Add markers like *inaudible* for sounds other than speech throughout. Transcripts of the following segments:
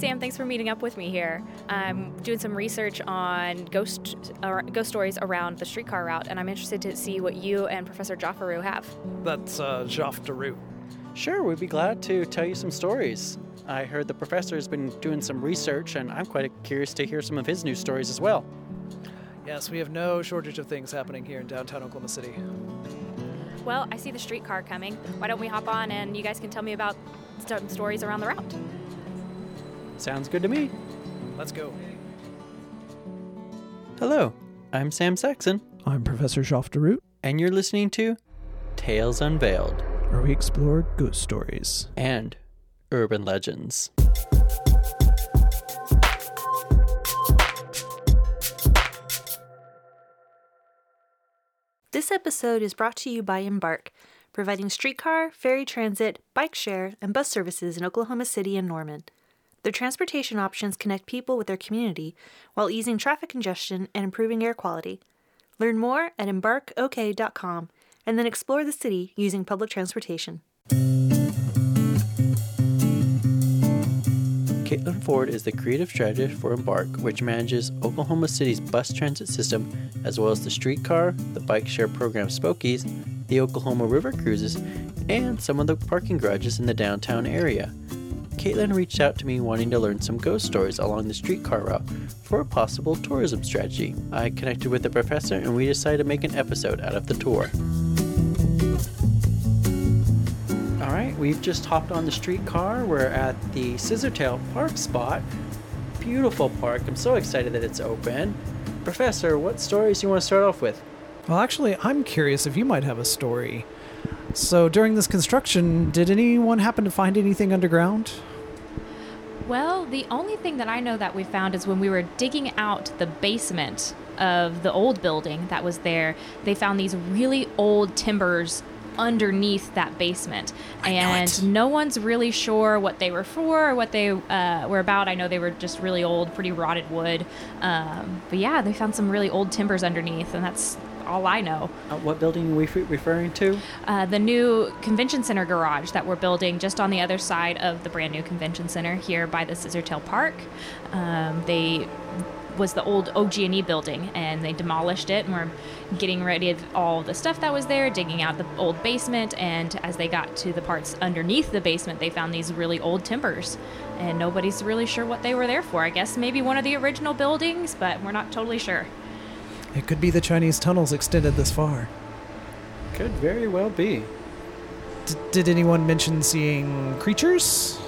Sam. Thanks for meeting up with me here. I'm doing some research on ghost uh, ghost stories around the streetcar route, and I'm interested to see what you and Professor Jaffaru have. That's uh, Joff Daru. Sure, we'd be glad to tell you some stories. I heard the professor has been doing some research, and I'm quite curious to hear some of his new stories as well. Yes, we have no shortage of things happening here in downtown Oklahoma City. Well, I see the streetcar coming. Why don't we hop on and you guys can tell me about some stories around the route? Sounds good to me. Let's go. Hello, I'm Sam Saxton, I'm Professor Joff Daroot, and you're listening to Tales Unveiled where we explore ghost stories and urban legends. This episode is brought to you by Embark, providing streetcar, ferry transit, bike share, and bus services in Oklahoma City and Norman. Their transportation options connect people with their community while easing traffic congestion and improving air quality. Learn more at embarkok.com and then explore the city using public transportation. Caitlin Ford is the creative strategist for Embark, which manages Oklahoma City's bus transit system, as well as the streetcar, the bike share program Spokies, the Oklahoma River Cruises, and some of the parking garages in the downtown area. Caitlin reached out to me wanting to learn some ghost stories along the streetcar route for a possible tourism strategy. I connected with the professor and we decided to make an episode out of the tour. All right, we've just hopped on the streetcar. We're at the Scissortail Park spot. Beautiful park. I'm so excited that it's open. Professor, what stories do you want to start off with? Well, actually, I'm curious if you might have a story. So, during this construction, did anyone happen to find anything underground? Well, the only thing that I know that we found is when we were digging out the basement of the old building that was there, they found these really old timbers underneath that basement. And no one's really sure what they were for or what they uh, were about. I know they were just really old, pretty rotted wood. Um, but yeah, they found some really old timbers underneath, and that's all I know. Uh, what building are we referring to? Uh, the new convention center garage that we're building just on the other side of the brand new convention center here by the Scissortail Park. Um, they was the old OG&E building, and they demolished it, and we're getting rid of all the stuff that was there, digging out the old basement, and as they got to the parts underneath the basement, they found these really old timbers, and nobody's really sure what they were there for. I guess maybe one of the original buildings, but we're not totally sure. It could be the Chinese tunnels extended this far. Could very well be. D- did anyone mention seeing creatures?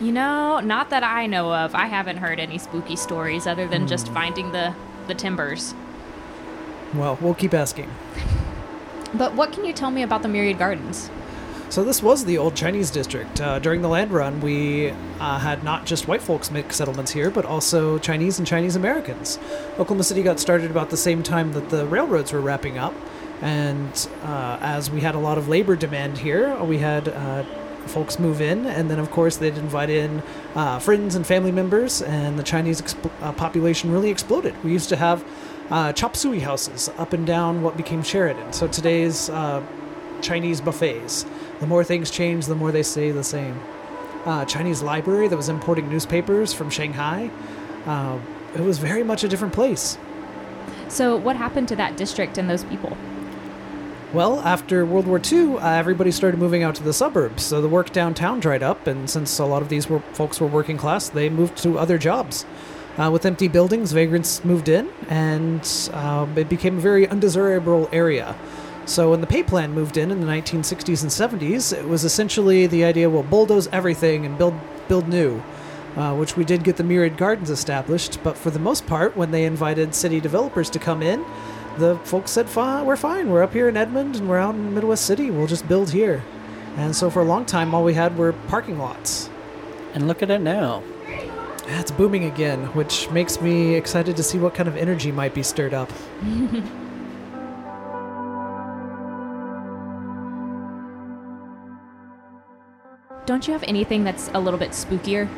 You know, not that I know of. I haven't heard any spooky stories other than just Hmm. finding the the timbers. Well, we'll keep asking. *laughs* But what can you tell me about the Myriad Gardens? So this was the old Chinese district. Uh, during the land run, we uh, had not just white folks make settlements here, but also Chinese and Chinese Americans. Oklahoma City got started about the same time that the railroads were wrapping up, and uh, as we had a lot of labor demand here, we had uh, folks move in, and then of course they'd invite in uh, friends and family members, and the Chinese exp- uh, population really exploded. We used to have uh, chop suey houses up and down what became Sheridan. So today's uh, Chinese buffets. The more things change, the more they stay the same. Uh, Chinese library that was importing newspapers from Shanghai. Uh, it was very much a different place. So, what happened to that district and those people? Well, after World War II, uh, everybody started moving out to the suburbs, so the work downtown dried up, and since a lot of these were, folks were working class, they moved to other jobs. Uh, with empty buildings, vagrants moved in, and uh, it became a very undesirable area. So when the Pei plan moved in in the 1960s and 70s, it was essentially the idea: well, bulldoze everything and build build new. Uh, which we did get the Myriad Gardens established, but for the most part, when they invited city developers to come in, the folks said, fine, we're fine. We're up here in Edmond and we're out in Midwest City. We'll just build here. And so for a long time, all we had were parking lots. And look at it now. It's booming again, which makes me excited to see what kind of energy might be stirred up. *laughs* Don't you have anything that's a little bit spookier?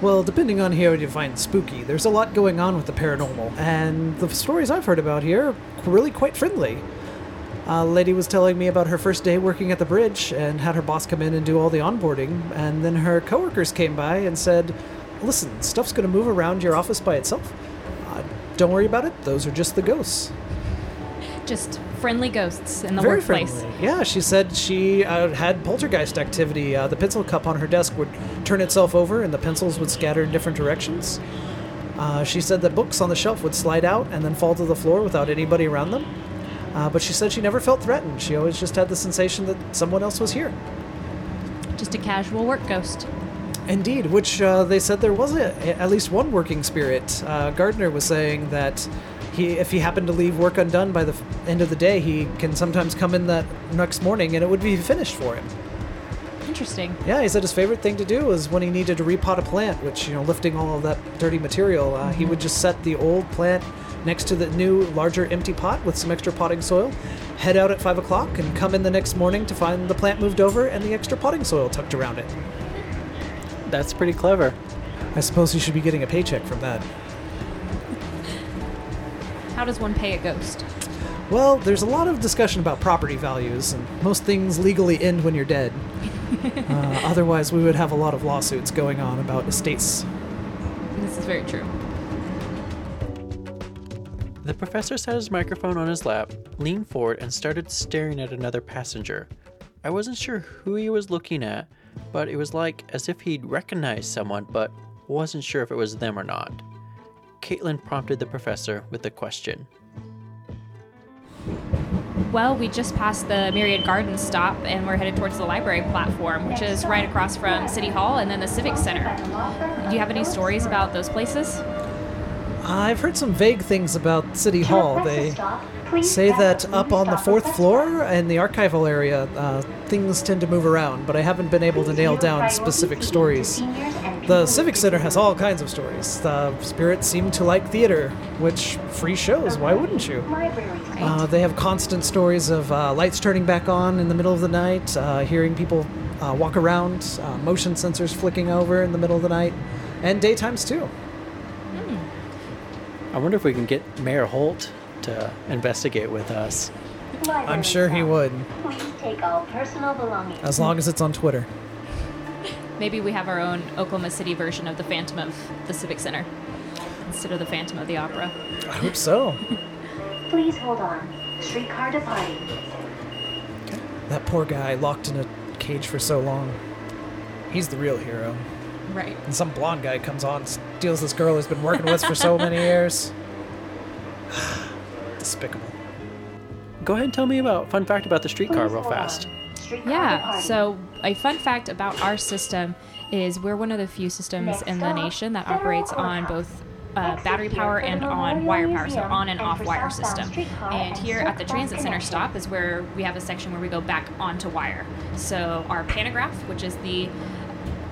Well, depending on what you find spooky, there's a lot going on with the paranormal, and the stories I've heard about here are really quite friendly. A lady was telling me about her first day working at the bridge and had her boss come in and do all the onboarding. And then her coworkers came by and said, Listen, stuff's going to move around your office by itself. Uh, don't worry about it, those are just the ghosts. Just friendly ghosts in the Very workplace. friendly. Yeah, she said she uh, had poltergeist activity. Uh, the pencil cup on her desk would turn itself over and the pencils would scatter in different directions. Uh, she said that books on the shelf would slide out and then fall to the floor without anybody around them. Uh, but she said she never felt threatened. She always just had the sensation that someone else was here. Just a casual work ghost. Indeed, which uh, they said there was a, at least one working spirit. Uh, Gardner was saying that he, if he happened to leave work undone by the f- end of the day, he can sometimes come in that next morning and it would be finished for him. Interesting. Yeah, he said his favorite thing to do was when he needed to repot a plant, which, you know, lifting all of that dirty material, uh, he would just set the old plant next to the new, larger empty pot with some extra potting soil, head out at 5 o'clock, and come in the next morning to find the plant moved over and the extra potting soil tucked around it. That's pretty clever. I suppose he should be getting a paycheck from that. How does one pay a ghost? Well, there's a lot of discussion about property values, and most things legally end when you're dead. *laughs* uh, otherwise, we would have a lot of lawsuits going on about estates. This is very true. The professor set his microphone on his lap, leaned forward, and started staring at another passenger. I wasn't sure who he was looking at, but it was like as if he'd recognized someone, but wasn't sure if it was them or not. Caitlin prompted the professor with a question. Well, we just passed the Myriad Gardens stop and we're headed towards the library platform, which is right across from City Hall and then the Civic Center. Do you have any stories about those places? I've heard some vague things about City Hall. They say that up on the fourth floor in the archival area, uh, things tend to move around, but I haven't been able to nail down specific stories. The Civic Center has all kinds of stories. The spirits seem to like theater, which free shows, why wouldn't you? Uh, they have constant stories of uh, lights turning back on in the middle of the night, uh, hearing people uh, walk around, uh, motion sensors flicking over in the middle of the night, and daytimes too. I wonder if we can get Mayor Holt to investigate with us. I'm sure he would, Please take all personal belongings. as long as it's on Twitter. Maybe we have our own Oklahoma City version of the Phantom of the Civic Center instead of the Phantom of the Opera. I hope so. *laughs* Please hold on. Streetcar departing. That poor guy locked in a cage for so long. He's the real hero. Right. And some blonde guy comes on, steals this girl he's been working with for so *laughs* many years. *sighs* Despicable. Go ahead and tell me about fun fact about the streetcar Please real fast. Streetcar Yeah, departing. so a fun fact about our system is we're one of the few systems in the nation that operates on both uh, battery power and on wire power, so on and off wire system. And here at the transit center stop is where we have a section where we go back onto wire. So our pantograph, which is the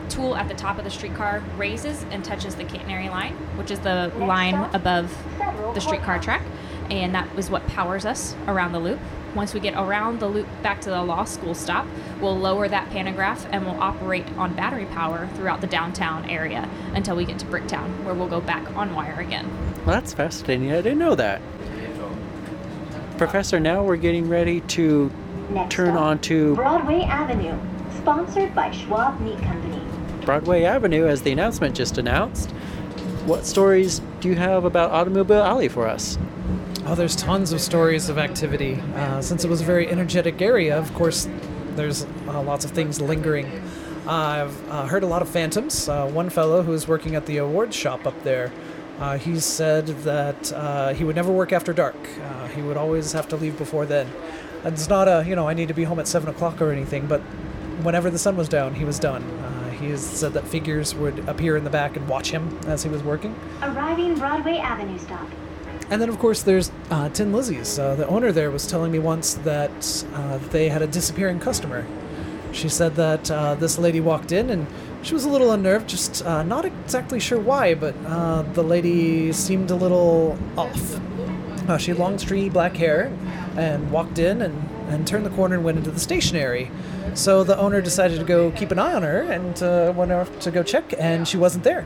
tool at the top of the streetcar, raises and touches the catenary line, which is the line above the streetcar track, and that is what powers us around the loop. Once we get around the loop back to the law school stop, we'll lower that pantograph and we'll operate on battery power throughout the downtown area until we get to Bricktown, where we'll go back on wire again. Well, that's fascinating. I didn't know that. Professor, now we're getting ready to Next turn stop, on to Broadway Avenue. Sponsored by Schwab Meat Company. Broadway Avenue, as the announcement just announced. What stories do you have about Automobile Alley for us? Oh, there's tons of stories of activity. Uh, since it was a very energetic area, of course, there's uh, lots of things lingering. Uh, I've heard a lot of phantoms. Uh, one fellow who was working at the awards shop up there, uh, he said that uh, he would never work after dark. He would always have to leave before then. It's not a, you know, I need to be home at 7 o'clock or anything, but whenever the sun was down, he was done. He said that figures would appear in the back and watch him as he was working. Arriving Broadway Avenue stop. And then, of course, there's uh, Tin Lizzie's. Uh, the owner there was telling me once that uh, they had a disappearing customer. She said that uh, this lady walked in and she was a little unnerved, just uh, not exactly sure why, but uh, the lady seemed a little off. She had long, stringy black hair and walked in and, and turned the corner and went into the stationery. So the owner decided to go keep an eye on her and went off to go check, and she wasn't there.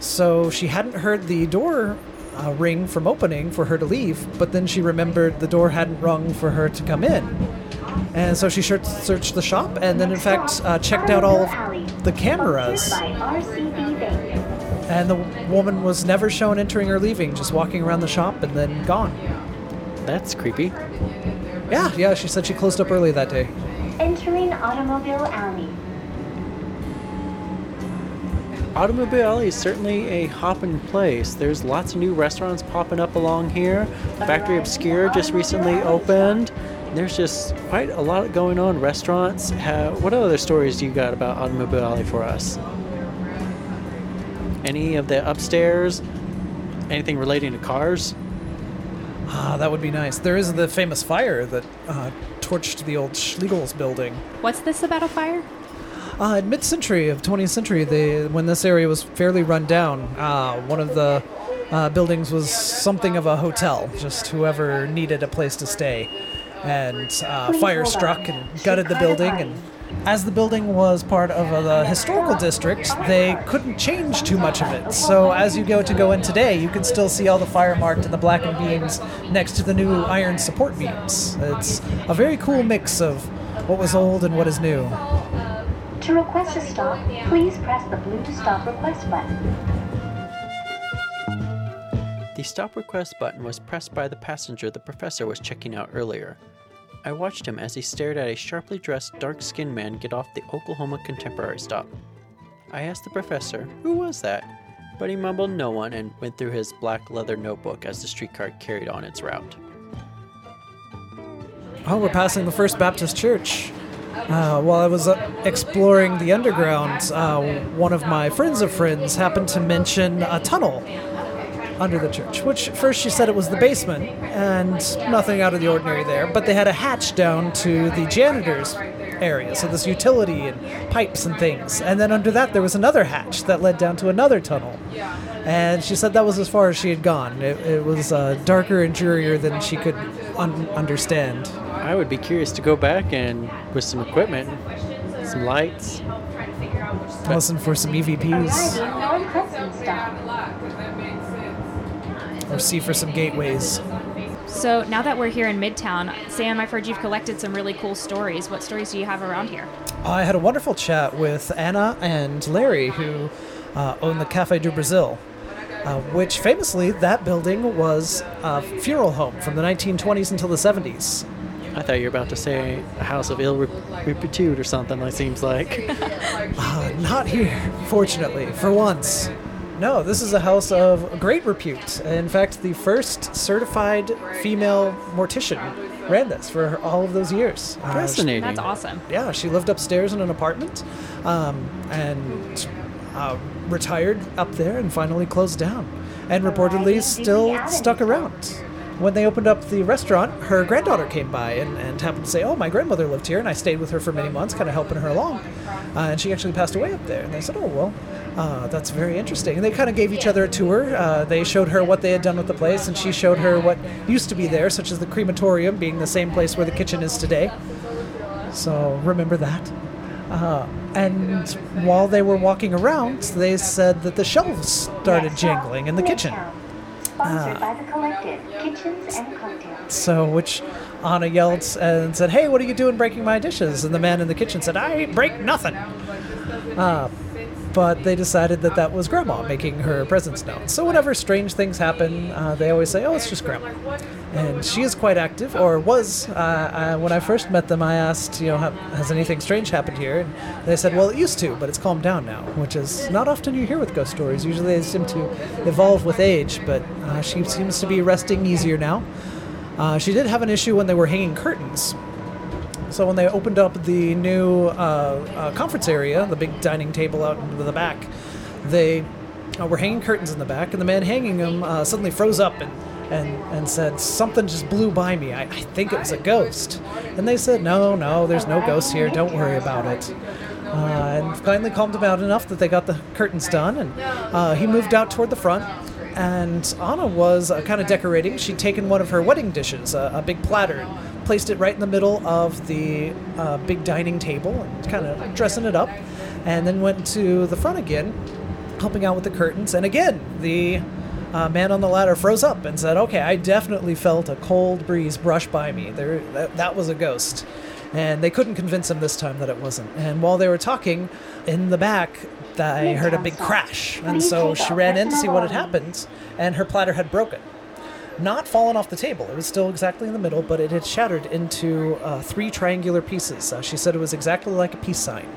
So she hadn't heard the door uh, ring from opening for her to leave, but then she remembered the door hadn't rung for her to come in. And so she searched, searched the shop and then, in fact, uh, checked out all of the cameras. By RCB Bank. And the woman was never shown entering or leaving, just walking around the shop and then gone. That's creepy. Yeah, yeah, she said she closed up early that day. Entering Automobile Alley. Automobile Alley is certainly a hopping place. There's lots of new restaurants popping up along here. Factory Obscure just recently opened. There's just quite a lot going on. Restaurants. Uh, what other stories do you got about Automobile Alley for us? Any of the upstairs? Anything relating to cars? Ah, that would be nice. There is the famous fire that uh, torched the old Schlegel's building. What's this about a fire? Uh, in mid-century of 20th century, they, when this area was fairly run down, uh, one of the uh, buildings was something of a hotel. Just whoever needed a place to stay, and uh, fire struck and gutted the building. And as the building was part of uh, the historical district, they couldn't change too much of it. So as you go to go in today, you can still see all the fire marked and the blackened beams next to the new iron support beams. It's a very cool mix of what was old and what is new. To request a stop, please press the blue stop request button. The stop request button was pressed by the passenger the professor was checking out earlier. I watched him as he stared at a sharply dressed, dark skinned man get off the Oklahoma Contemporary stop. I asked the professor, who was that? But he mumbled no one and went through his black leather notebook as the streetcar carried on its route. Oh, we're passing the First Baptist Church. Uh, while I was uh, exploring the underground, uh, one of my friends of friends happened to mention a tunnel under the church, which first she said it was the basement, and nothing out of the ordinary there, but they had a hatch down to the janitor's area, so this utility and pipes and things. And then under that, there was another hatch that led down to another tunnel. And she said that was as far as she had gone. It, it was uh, darker and drearier than she could un- understand. I would be curious to go back and with some equipment, some lights. Listen for some EVPs Arriving North Hudson stop. or see for some gateways. So now that we're here in Midtown, Sam, I've heard you've collected some really cool stories. What stories do you have around here? I had a wonderful chat with Anna and Larry, who uh, own the Cafe do Brasil, uh, which famously, that building was a funeral home from the 1920s until the 70s. I thought you were about to say a house of ill repute or something, it seems like. *laughs* Uh, not here, fortunately, for once. No, this is a house of great repute. In fact, the first certified female mortician ran this for all of those years. Uh, Fascinating. That's awesome. yeah, she lived upstairs in an apartment um, and uh, retired up there and finally closed down. And reportedly still stuck around. When they opened up the restaurant, her granddaughter came by and, and happened to say, Oh, my grandmother lived here, and I stayed with her for many months, kind of helping her along. Uh, and she actually passed away up there. And they said, Oh, well, uh, that's very interesting. And they kind of gave each other a tour. Uh, they showed her what they had done with the place, and she showed her what used to be there, such as the crematorium being the same place where the kitchen is today. So remember that. Uh, and while they were walking around, they said that the shelves started jingling in the kitchen. Sponsored by the Collective Kitchens and Cocktails. So, which Anna yelled and said, "Hey, what are you doing breaking my dishes?" And the man in the kitchen said, "I break nothing." Uh, but they decided that that was Grandma making her presence known. So whenever strange things happen, uh, they always say, "Oh, it's just Grandma," and she is quite active, or was. Uh, uh, when I first met them, I asked, you know, has anything strange happened here? And they said, well, it used to, but it's calmed down now, which is not often you hear with ghost stories. Usually they seem to evolve with age, but uh, she seems to be resting easier now. Uh, she did have an issue when they were hanging curtains. So when they opened up the new uh, uh, conference area, the big dining table out in the back, they uh, were hanging curtains in the back, and the man hanging them uh, suddenly froze up and, and, and said, Something just blew by me. I, I think it was a ghost. And they said, No, no, there's no ghost here. Don't worry about it. Uh, and finally calmed him out enough that they got the curtains done, and uh, he moved out toward the front. And Anna was uh, kind of decorating. She'd taken one of her wedding dishes, a, big platter, placed it right in the middle of the uh, big dining table and kind of dressing it up. And then went to the front again, helping out with the curtains. And again, the uh, man on the ladder froze up and said, "Okay, I definitely felt a cold breeze brush by me. There, that, that was a ghost." And they couldn't convince him this time that it wasn't. And while they were talking, in the back, I heard a big crash, and so she ran in to see what had happened, and her platter had broken. Not fallen off the table. It was still exactly in the middle, but it had shattered into uh, three triangular pieces. Uh, she said it was exactly like a peace sign.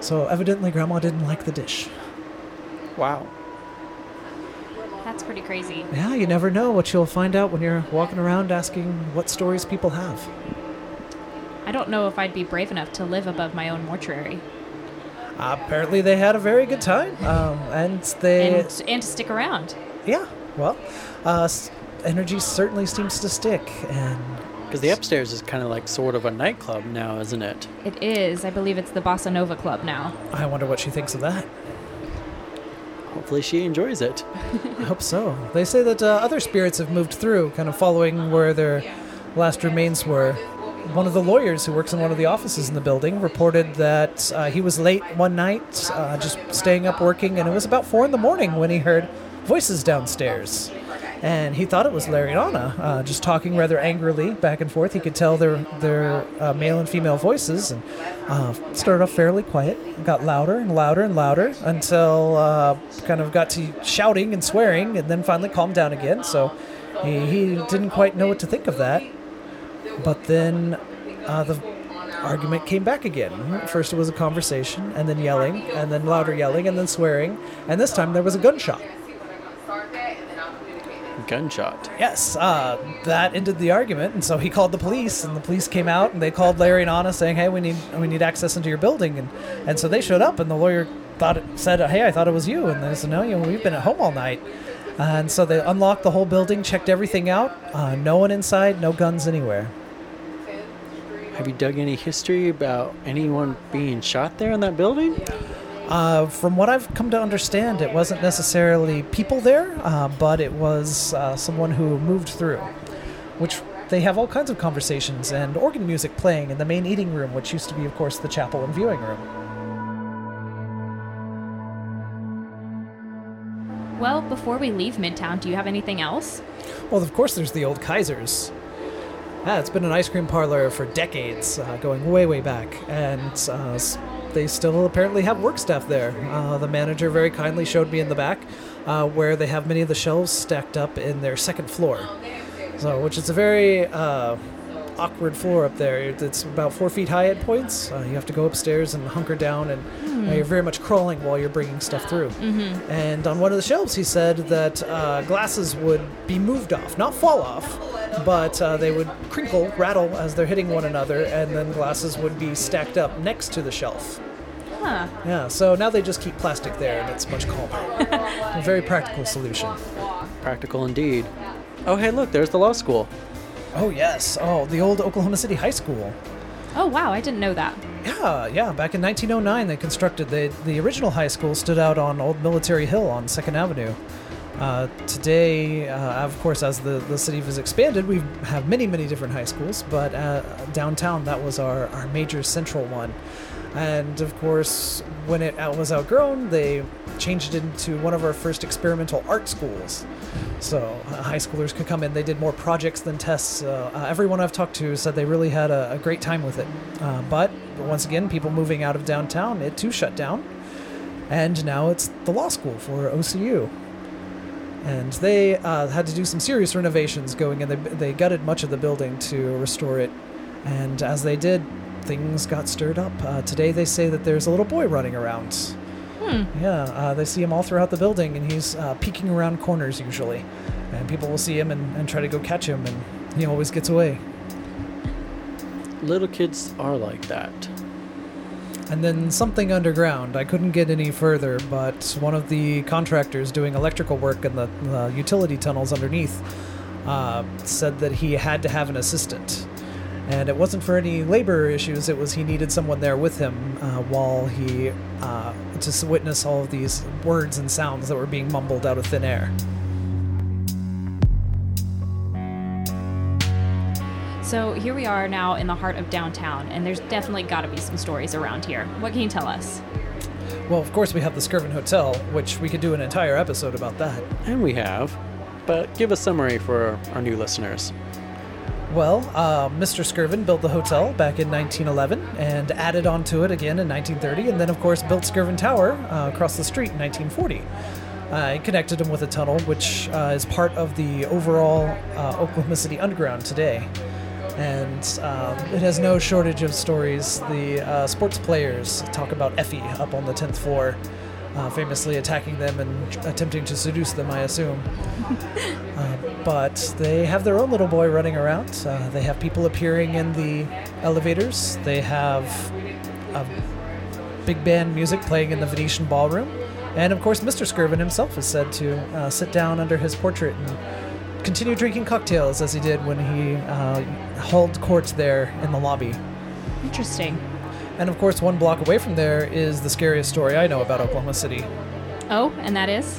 So evidently, Grandma didn't like the dish. Wow. That's pretty crazy. Yeah, you never know what you'll find out when you're walking around asking what stories people have. I don't know if I'd be brave enough to live above my own mortuary Uh, apparently, they had a very good time, um, and they and, and to stick around. yeah. Well, uh, energy certainly seems to stick, and Because the upstairs is kind of like sort of a nightclub now, isn't it? It is. I believe it's the Bossa Nova Club now. I wonder what she thinks of that. Hopefully she enjoys it. *laughs* I hope so. They say that uh, other spirits have moved through, kind of following where their last remains were. One of the lawyers who works in one of the offices in the building reported that uh, he was late one night, uh, just staying up working, and it was about four in the morning when he heard voices downstairs. And he thought it was Anna, uh, just talking rather angrily back and forth. He could tell their their uh, male and female voices, and uh, started off fairly quiet, got louder and louder and louder until uh, kind of got to shouting and swearing, and then finally calmed down again. So he, he didn't quite know what to think of that. But then uh, the argument came back again. First it was a conversation, and then yelling, and then louder yelling, and then swearing, and this time there was a gunshot. Gunshot. Yes, uh, that ended the argument, and so he called the police, and the police came out, and they called Larry and Anna, saying, "Hey, we need we need access into your building," and and so they showed up, and the lawyer thought it, said, "Hey, I thought it was you," and they said, "No, you know, we've been at home all night," and so they unlocked the whole building, checked everything out, uh, no one inside, no guns anywhere. Have you dug any history about anyone being shot there in that building? Uh, from what I've come to understand, it wasn't necessarily people there, uh, but it was uh, someone who moved through, which they have all kinds of conversations and organ music playing in the main eating room, which used to be, of course, the chapel and viewing room. Well, before we leave Midtown, do you have anything else? Well, of course, there's the old Kaiser's. Yeah, it's been an ice cream parlor for decades, uh, going way, way back, and uh, they still apparently have work staff there. Uh, the manager very kindly showed me in the back uh, where they have many of the shelves stacked up in their second floor. So, which is a very uh, awkward floor up there. It's about four feet high at points. Uh, you have to go upstairs and hunker down, and uh, you're very much crawling while you're bringing stuff through. And on one of the shelves, he said that uh, glasses would be moved off, not fall off, but uh, they would crinkle, rattle as they're hitting one another, and then glasses would be stacked up next to the shelf. Huh. Yeah, so now they just keep plastic there, and it's much calmer. *laughs* a very practical solution. Practical indeed. Oh, hey, look, there's the law school. Oh, yes. Oh, the old Oklahoma City High School. Oh, wow, I didn't know that. Yeah, yeah. Back in 1909, they constructed the the original high school stood out on Old Military Hill on Second Avenue. Uh, today, uh, of course, as the, the city has expanded, we have many, many different high schools, but uh, downtown, that was our, our major central one. And of course, when it out- was outgrown, they changed it into one of our first experimental art schools. So uh, high schoolers could come in. They did more projects than tests. Uh, uh, everyone I've talked to said they really had a, a great time with it. Uh, but once again, people moving out of downtown, it too shut down. And now it's the law school for OCU. And they uh, had to do some serious renovations going in. They, they gutted much of the building to restore it. And as they did, things got stirred up. Uh, today they say that there's a little boy running around. Yeah, uh, they see him all throughout the building, and he's uh, peeking around corners usually. And people will see him and, and try to go catch him, and he always gets away. Little kids are like that. And then something underground. I couldn't get any further, but one of the contractors doing electrical work in the, utility tunnels underneath uh, said that he had to have an assistant. And it wasn't for any labor issues, it was he needed someone there with him uh, while he, uh, to witness all of these words and sounds that were being mumbled out of thin air. So here we are now in the heart of downtown, and there's definitely got to be some stories around here. What can you tell us? Well, of course, we have the Skirvin Hotel, which we could do an entire episode about that. And we have. But give a summary for our new listeners. Well, uh, Mr. Skirvin built the hotel back in 1911 and added onto it again in 1930, and then, of course, built Skirvin Tower uh, across the street in 1940. Uh, he connected them with a tunnel, which uh, is part of the overall uh, Oklahoma City Underground today. And um, it has no shortage of stories. The uh, sports players talk about Effie up on the 10th floor, uh, famously attacking them and attempting to seduce them, I assume. *laughs* Uh, but they have their own little boy running around. Uh, they have people appearing in the elevators. They have a big band music playing in the Venetian ballroom. And of course, Mr. Skirvin himself is said to uh, sit down under his portrait and continue drinking cocktails as he did when he uh, held courts there in the lobby. Interesting. And of course, one block away from there is the scariest story I know about Oklahoma City. Oh, and that is?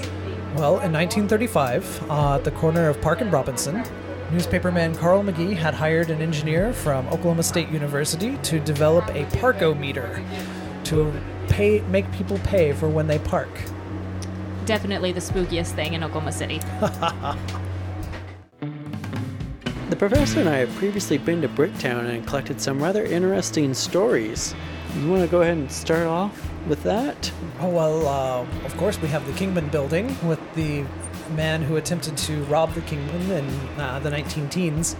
Well, in 1935, uh, at the corner of Park and Robinson, newspaperman Carl Magee had hired an engineer from Oklahoma State University to develop a parkometer to pay make people pay for when they park. Definitely the spookiest thing in Oklahoma City. *laughs* The professor and I have previously been to Bricktown and collected some rather interesting stories. You want to go ahead and start off with that? Oh well, uh, of course we have the Kingman building with the man who attempted to rob the Kingman in uh, the 19 teens,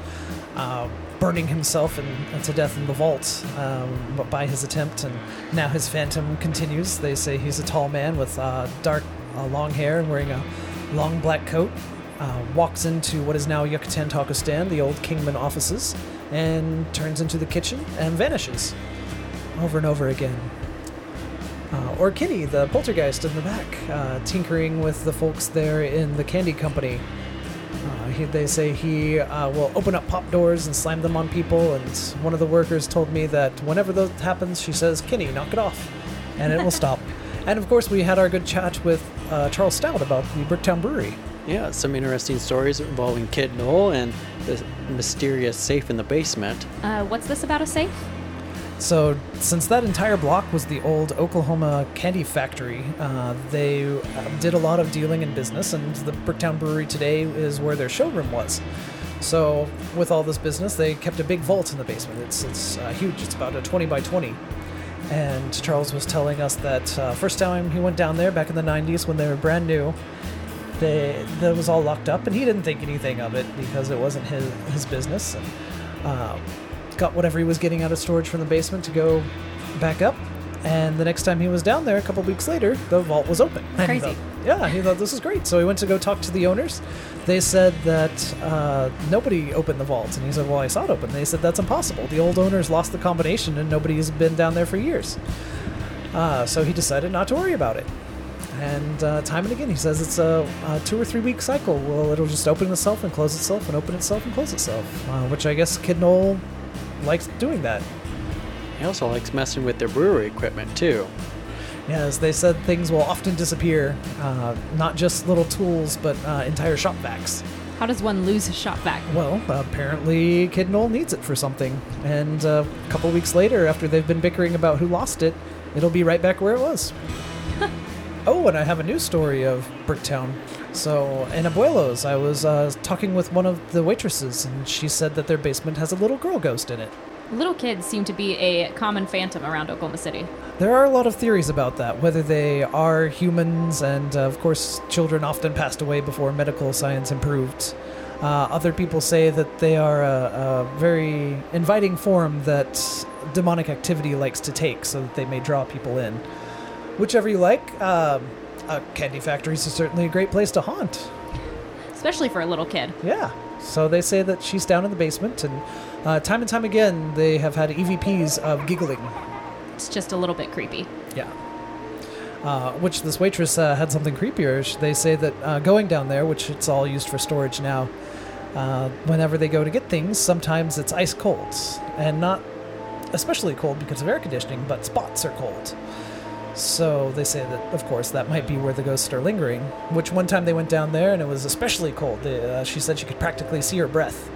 uh, burning himself in, to death in the vault um, by his attempt, and now his phantom continues. They say he's a tall man with uh, dark, uh, long hair and wearing a long black coat. Uh, walks into what is now Yucatan Taco Stand, the old Kingman offices, and turns into the kitchen and vanishes over and over again. Uh, or Kitty, the poltergeist in the back, uh, tinkering with the folks there in the candy company. Uh, he, they say he uh, will open up pop doors and slam them on people, and one of the workers told me that whenever that happens, she says, Kitty, knock it off, and it will *laughs* stop. And of course, we had our good chat with uh, Charles Stout about the Bricktown Brewery. Yeah, some interesting stories involving Kid Knoll and the mysterious safe in the basement. Uh, what's this about a safe? So, since that entire block was the old Oklahoma candy factory, uh, they uh, did a lot of dealing in business, and the Bricktown Brewery today is where their showroom was. So, with all this business, they kept a big vault in the basement. It's it's uh, huge. It's about a 20 by 20. And Charles was telling us that uh, first time he went down there back in the 90s when they were brand new, they that was all locked up, and he didn't think anything of it because it wasn't his his business. And, um, got whatever he was getting out of storage from the basement to go back up. And the next time he was down there, a couple weeks later, the vault was open. And he Crazy. thought- yeah, he thought this is great. So he went to go talk to the owners. They said that uh, nobody opened the vault. And he said, Well, I saw it open. They said, That's impossible. The old owners lost the combination and nobody's been down there for years. Uh, so he decided not to worry about it. And uh, time and again, he says it's a, a two or three week cycle. Well, it'll just open itself and close itself and open itself and close itself. Uh, which I guess Kid Knoll likes doing that. He also likes messing with their brewery equipment too. Yes, they said things will often disappear, uh, not just little tools, but uh, entire shop vacs. How does one lose a shop vac? Well, apparently Kid Knoll needs it for something. And uh, a couple weeks later, after they've been bickering about who lost it, it'll be right back where it was. *laughs* oh, and I have a news story of Bricktown. So, in Abuelos, I was uh, talking with one of the waitresses, and she said that their basement has a little girl ghost in it. Little kids seem to be a common phantom around Oklahoma City. There are a lot of theories about that, whether they are humans, and uh, of course, children often passed away before medical science improved. Uh, other people say that they are a, a very inviting form that demonic activity likes to take so that they may draw people in. Whichever you like, um, uh, candy factories is certainly a great place to haunt. Especially for a little kid. Yeah. So they say that she's down in the basement, and uh, time and time again, they have had EVPs of giggling. It's just a little bit creepy. Yeah. Uh, which this waitress uh, had something creepier. They say that uh, going down there, which it's all used for storage now, uh, whenever they go to get things, sometimes it's ice cold. And not especially cold because of air conditioning, but spots are cold. So they say that, of course, that might be where the ghosts are lingering. Which one time they went down there and it was especially cold. They, uh, she said she could practically see her breath.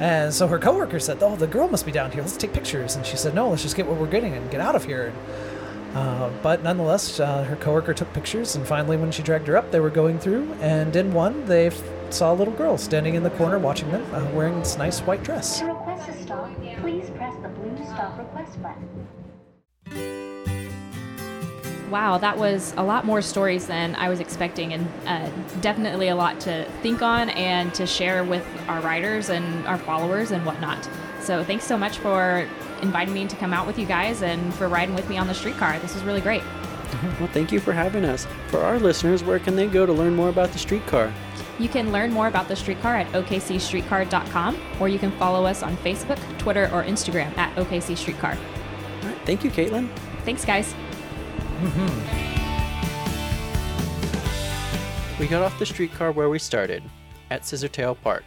And so her coworker said, "Oh, the girl must be down here. Let's take pictures." And she said, "No, let's just get what we're getting and get out of here." Uh, but nonetheless, uh, her coworker took pictures, and finally, when she dragged her up, they were going through, and in one, they f- saw a little girl standing in the corner watching them, uh, wearing this nice white dress. To request a stop, please press the blue stop request button. Wow, that was a lot more stories than I was expecting, and uh, definitely a lot to think on and to share with our writers and our followers and whatnot. So, thanks so much for inviting me to come out with you guys and for riding with me on the streetcar. This was really great. *laughs* Well, thank you for having us. For our listeners, where can they go to learn more about the streetcar? You can learn more about the streetcar at okcstreetcar.com, or you can follow us on Facebook, Twitter, or Instagram at OKC Streetcar. All right, thank you, Caitlin. Thanks, guys. *laughs* We got off the streetcar where we started, at Scissortail Park.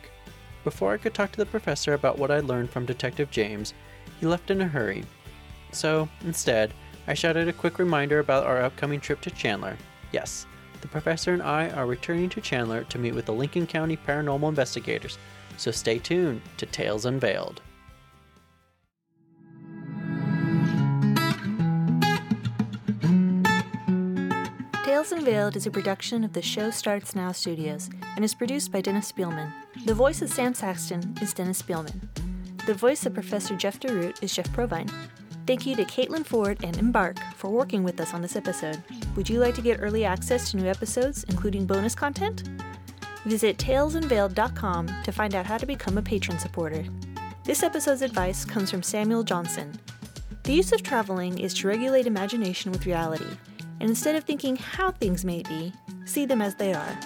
Before I could talk to the professor about what I learned from Detective James, he left in a hurry. So, instead, I shouted a quick reminder about our upcoming trip to Chandler. Yes, the professor and I are returning to Chandler to meet with the Lincoln County Paranormal Investigators, so stay tuned to Tales Unveiled. Tales Unveiled is a production of the Show Starts Now studios and is produced by Dennis Spielman. The voice of Sam Saxton is Dennis Spielman. The voice of Professor Jeff DeRoot is Jeff Provine. Thank you to Caitlin Ford and Embark for working with us on this episode. Would you like to get early access to new episodes, including bonus content? Visit talesunveiled.com to find out how to become a patron supporter. This episode's advice comes from Samuel Johnson. The use of traveling is to regulate imagination with reality, and instead of thinking how things may be, see them as they are.